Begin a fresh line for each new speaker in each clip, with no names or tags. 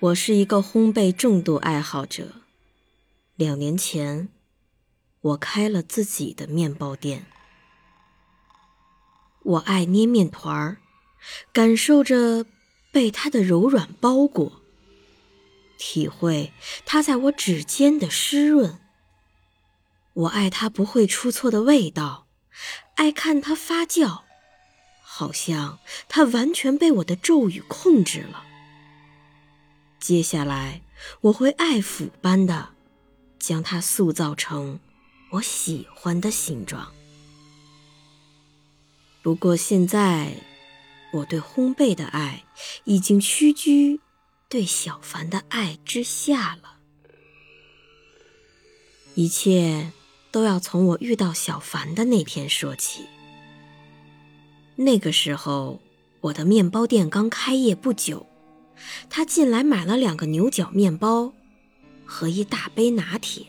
我是一个烘焙重度爱好者。两年前，我开了自己的面包店。我爱捏面团儿，感受着被它的柔软包裹，体会它在我指尖的湿润。我爱它不会出错的味道，爱看它发酵，好像它完全被我的咒语控制了。接下来，我会爱抚般的将它塑造成我喜欢的形状。不过现在，我对烘焙的爱已经屈居对小凡的爱之下了。一切都要从我遇到小凡的那天说起。那个时候，我的面包店刚开业不久。他进来买了两个牛角面包和一大杯拿铁。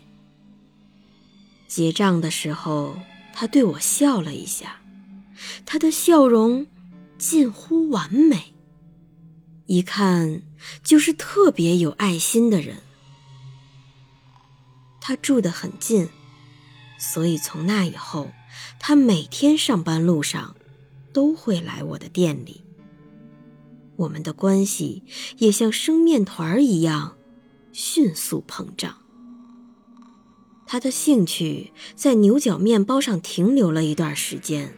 结账的时候，他对我笑了一下，他的笑容近乎完美，一看就是特别有爱心的人。他住得很近，所以从那以后，他每天上班路上都会来我的店里。我们的关系也像生面团儿一样迅速膨胀。他的兴趣在牛角面包上停留了一段时间，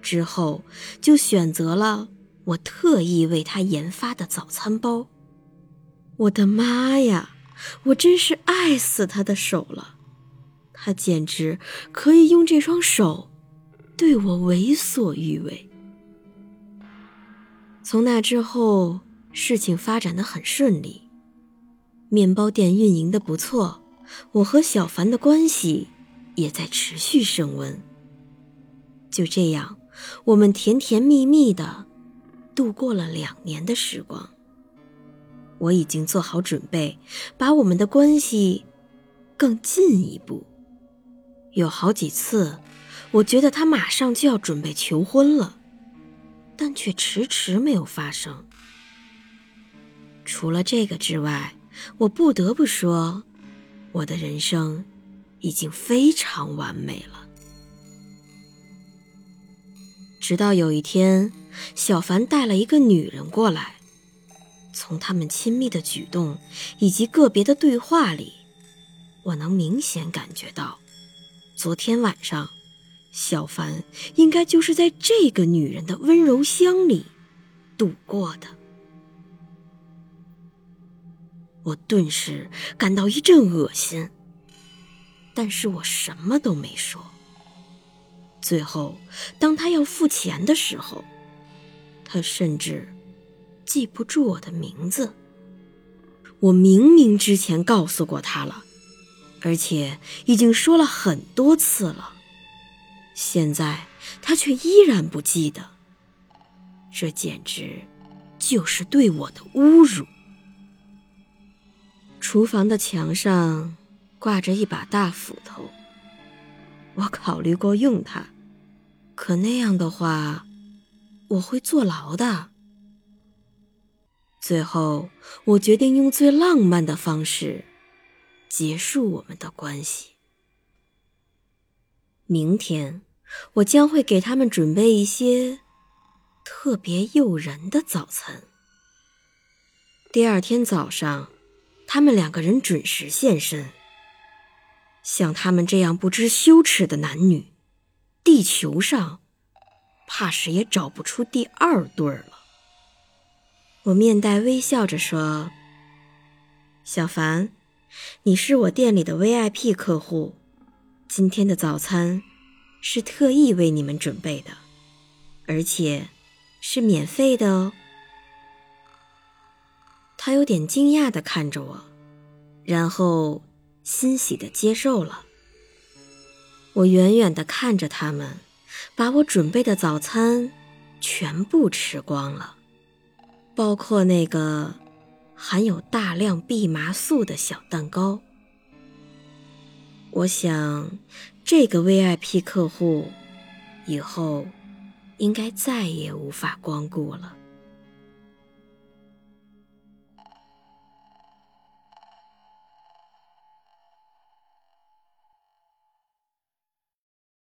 之后就选择了我特意为他研发的早餐包。我的妈呀，我真是爱死他的手了！他简直可以用这双手对我为所欲为。从那之后，事情发展的很顺利，面包店运营的不错，我和小凡的关系也在持续升温。就这样，我们甜甜蜜蜜的度过了两年的时光。我已经做好准备，把我们的关系更进一步。有好几次，我觉得他马上就要准备求婚了。但却迟迟没有发生。除了这个之外，我不得不说，我的人生已经非常完美了。直到有一天，小凡带了一个女人过来，从他们亲密的举动以及个别的对话里，我能明显感觉到，昨天晚上。小凡应该就是在这个女人的温柔乡里度过的。我顿时感到一阵恶心，但是我什么都没说。最后，当他要付钱的时候，他甚至记不住我的名字。我明明之前告诉过他了，而且已经说了很多次了。现在他却依然不记得，这简直就是对我的侮辱。厨房的墙上挂着一把大斧头，我考虑过用它，可那样的话我会坐牢的。最后，我决定用最浪漫的方式结束我们的关系。明天。我将会给他们准备一些特别诱人的早餐。第二天早上，他们两个人准时现身。像他们这样不知羞耻的男女，地球上怕是也找不出第二对了。我面带微笑着说：“小凡，你是我店里的 VIP 客户，今天的早餐。”是特意为你们准备的，而且是免费的哦。他有点惊讶地看着我，然后欣喜地接受了。我远远地看着他们，把我准备的早餐全部吃光了，包括那个含有大量蓖麻素的小蛋糕。我想，这个 VIP 客户以后应该再也无法光顾了。